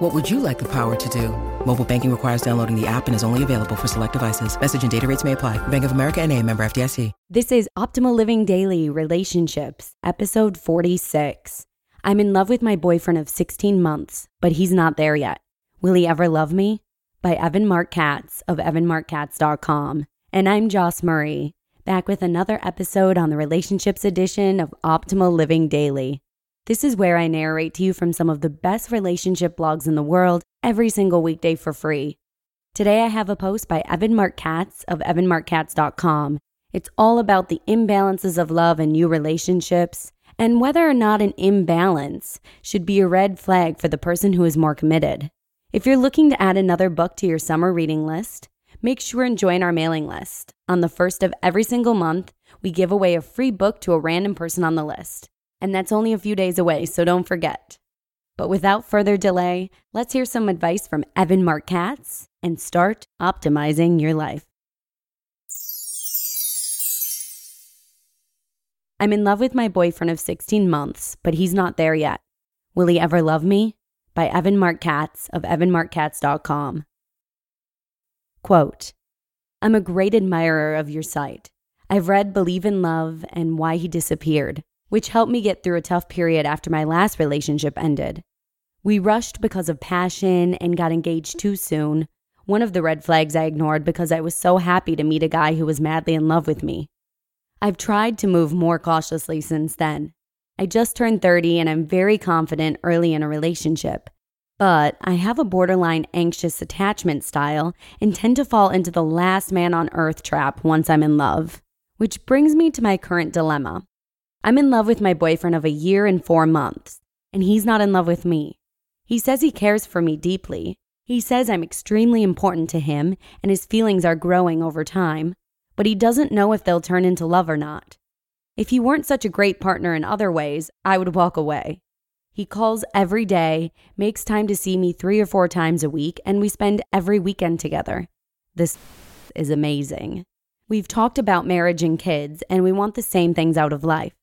What would you like the power to do? Mobile banking requires downloading the app and is only available for select devices. Message and data rates may apply. Bank of America and a member FDIC. This is Optimal Living Daily Relationships, episode 46. I'm in love with my boyfriend of 16 months, but he's not there yet. Will he ever love me? By Evan Marc Katz of evanmarckatz.com. And I'm Joss Murray, back with another episode on the relationships edition of Optimal Living Daily. This is where I narrate to you from some of the best relationship blogs in the world every single weekday for free. Today I have a post by Evan Marc Katz of evanmarckatz.com. It's all about the imbalances of love and new relationships and whether or not an imbalance should be a red flag for the person who is more committed. If you're looking to add another book to your summer reading list, make sure and join our mailing list. On the first of every single month, we give away a free book to a random person on the list and that's only a few days away, so don't forget. But without further delay, let's hear some advice from Evan Marc Katz and start optimizing your life. I'm in love with my boyfriend of 16 months, but he's not there yet. Will he ever love me? By Evan Marc Katz of evanmarckatz.com. Quote I'm a great admirer of your site. I've read Believe in Love and Why He Disappeared which helped me get through a tough period after my last relationship ended. We rushed because of passion and got engaged too soon. One of the red flags I ignored because I was so happy to meet a guy who was madly in love with me. I've tried to move more cautiously since then. I just turned 30 and I'm very confident early in a relationship. But I have a borderline anxious attachment style and tend to fall into the last man on earth trap once I'm in love. Which brings me to my current dilemma. I'm in love with my boyfriend of a year and four months, and he's not in love with me. He says he cares for me deeply. He says I'm extremely important to him, and his feelings are growing over time, but he doesn't know if they'll turn into love or not. If he weren't such a great partner in other ways, I would walk away. He calls every day, makes time to see me three or four times a week, and we spend every weekend together. This is amazing. We've talked about marriage and kids, and we want the same things out of life.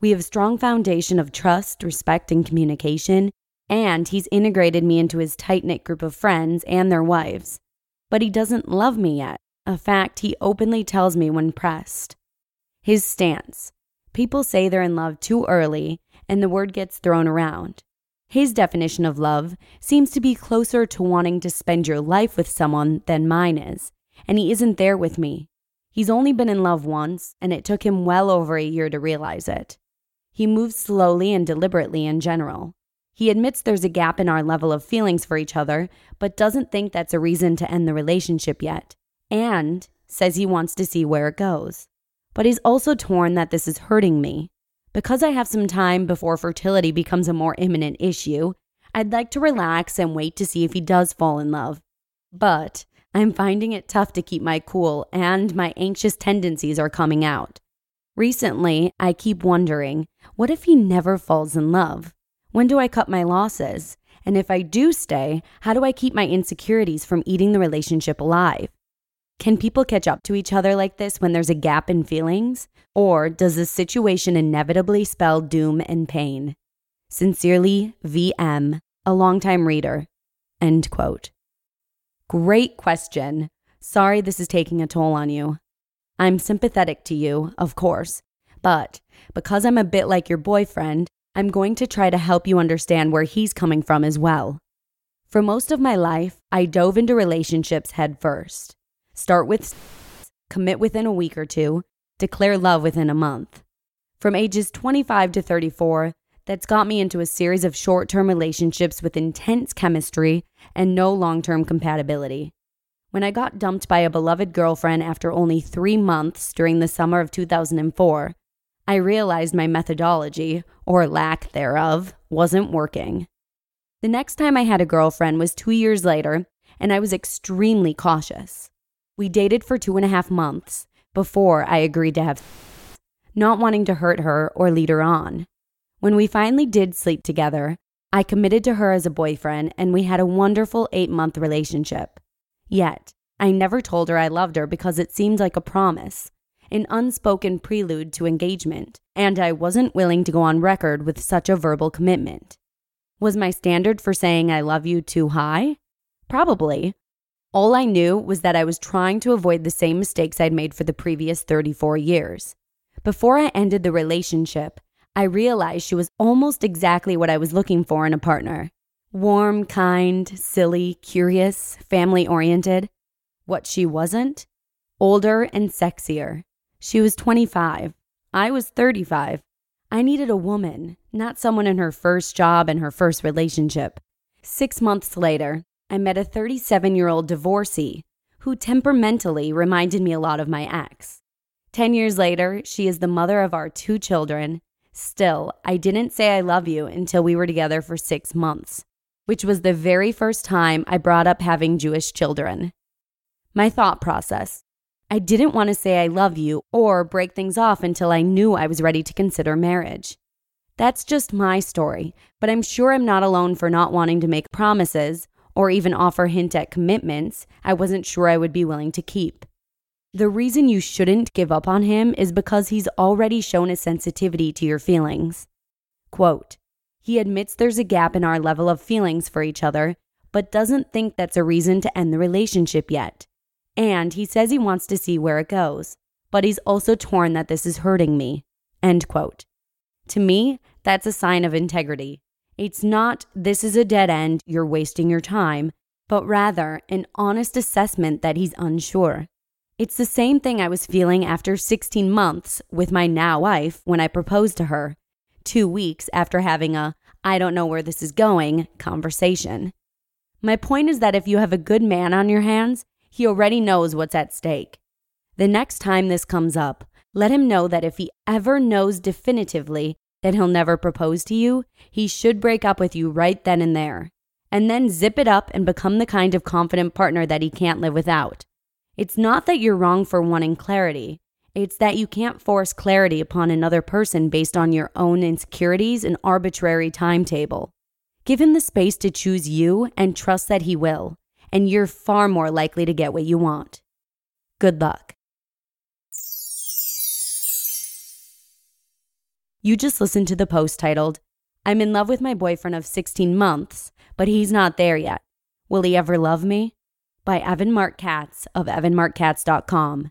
We have a strong foundation of trust, respect, and communication, and he's integrated me into his tight knit group of friends and their wives. But he doesn't love me yet, a fact he openly tells me when pressed. His stance people say they're in love too early, and the word gets thrown around. His definition of love seems to be closer to wanting to spend your life with someone than mine is, and he isn't there with me. He's only been in love once, and it took him well over a year to realize it. He moves slowly and deliberately in general. He admits there's a gap in our level of feelings for each other, but doesn't think that's a reason to end the relationship yet, and says he wants to see where it goes. But he's also torn that this is hurting me. Because I have some time before fertility becomes a more imminent issue, I'd like to relax and wait to see if he does fall in love. But I'm finding it tough to keep my cool, and my anxious tendencies are coming out. Recently, I keep wondering what if he never falls in love? When do I cut my losses? And if I do stay, how do I keep my insecurities from eating the relationship alive? Can people catch up to each other like this when there's a gap in feelings? Or does the situation inevitably spell doom and pain? Sincerely, VM, a longtime reader. End quote. Great question. Sorry this is taking a toll on you. I'm sympathetic to you, of course, but because I'm a bit like your boyfriend, I'm going to try to help you understand where he's coming from as well. For most of my life, I dove into relationships head first. Start with commit within a week or two, declare love within a month. From ages 25 to 34, that's got me into a series of short term relationships with intense chemistry and no long term compatibility. When I got dumped by a beloved girlfriend after only three months during the summer of 2004, I realized my methodology, or lack thereof, wasn't working. The next time I had a girlfriend was two years later, and I was extremely cautious. We dated for two and a half months, before I agreed to have not wanting to hurt her or lead her on. When we finally did sleep together, I committed to her as a boyfriend and we had a wonderful eight month relationship. Yet, I never told her I loved her because it seemed like a promise, an unspoken prelude to engagement, and I wasn't willing to go on record with such a verbal commitment. Was my standard for saying I love you too high? Probably. All I knew was that I was trying to avoid the same mistakes I'd made for the previous 34 years. Before I ended the relationship, I realized she was almost exactly what I was looking for in a partner warm, kind, silly, curious, family oriented. What she wasn't? Older and sexier. She was 25. I was 35. I needed a woman, not someone in her first job and her first relationship. Six months later, I met a 37 year old divorcee who temperamentally reminded me a lot of my ex. Ten years later, she is the mother of our two children. Still, I didn't say I love you until we were together for six months, which was the very first time I brought up having Jewish children. My thought process I didn't want to say I love you or break things off until I knew I was ready to consider marriage. That's just my story, but I'm sure I'm not alone for not wanting to make promises or even offer hint at commitments I wasn't sure I would be willing to keep. The reason you shouldn't give up on him is because he's already shown a sensitivity to your feelings. Quote, he admits there's a gap in our level of feelings for each other, but doesn't think that's a reason to end the relationship yet. And he says he wants to see where it goes, but he's also torn that this is hurting me. End quote. To me, that's a sign of integrity. It's not, this is a dead end, you're wasting your time, but rather an honest assessment that he's unsure. It's the same thing I was feeling after 16 months with my now wife when I proposed to her, two weeks after having a I don't know where this is going conversation. My point is that if you have a good man on your hands, he already knows what's at stake. The next time this comes up, let him know that if he ever knows definitively that he'll never propose to you, he should break up with you right then and there. And then zip it up and become the kind of confident partner that he can't live without. It's not that you're wrong for wanting clarity. It's that you can't force clarity upon another person based on your own insecurities and arbitrary timetable. Give him the space to choose you and trust that he will and you're far more likely to get what you want. Good luck. You just listened to the post titled, I'm in love with my boyfriend of 16 months, but he's not there yet. Will he ever love me? By Evan Marc Katz of evanmarckatz.com.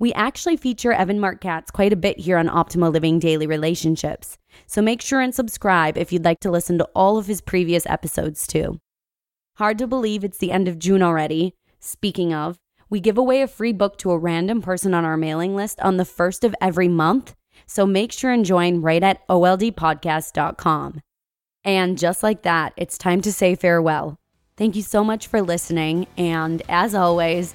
We actually feature Evan Marc Katz quite a bit here on Optimal Living Daily Relationships, so make sure and subscribe if you'd like to listen to all of his previous episodes too. Hard to believe it's the end of June already. Speaking of, we give away a free book to a random person on our mailing list on the first of every month, so make sure and join right at oldpodcast.com. And just like that, it's time to say farewell. Thank you so much for listening, and as always,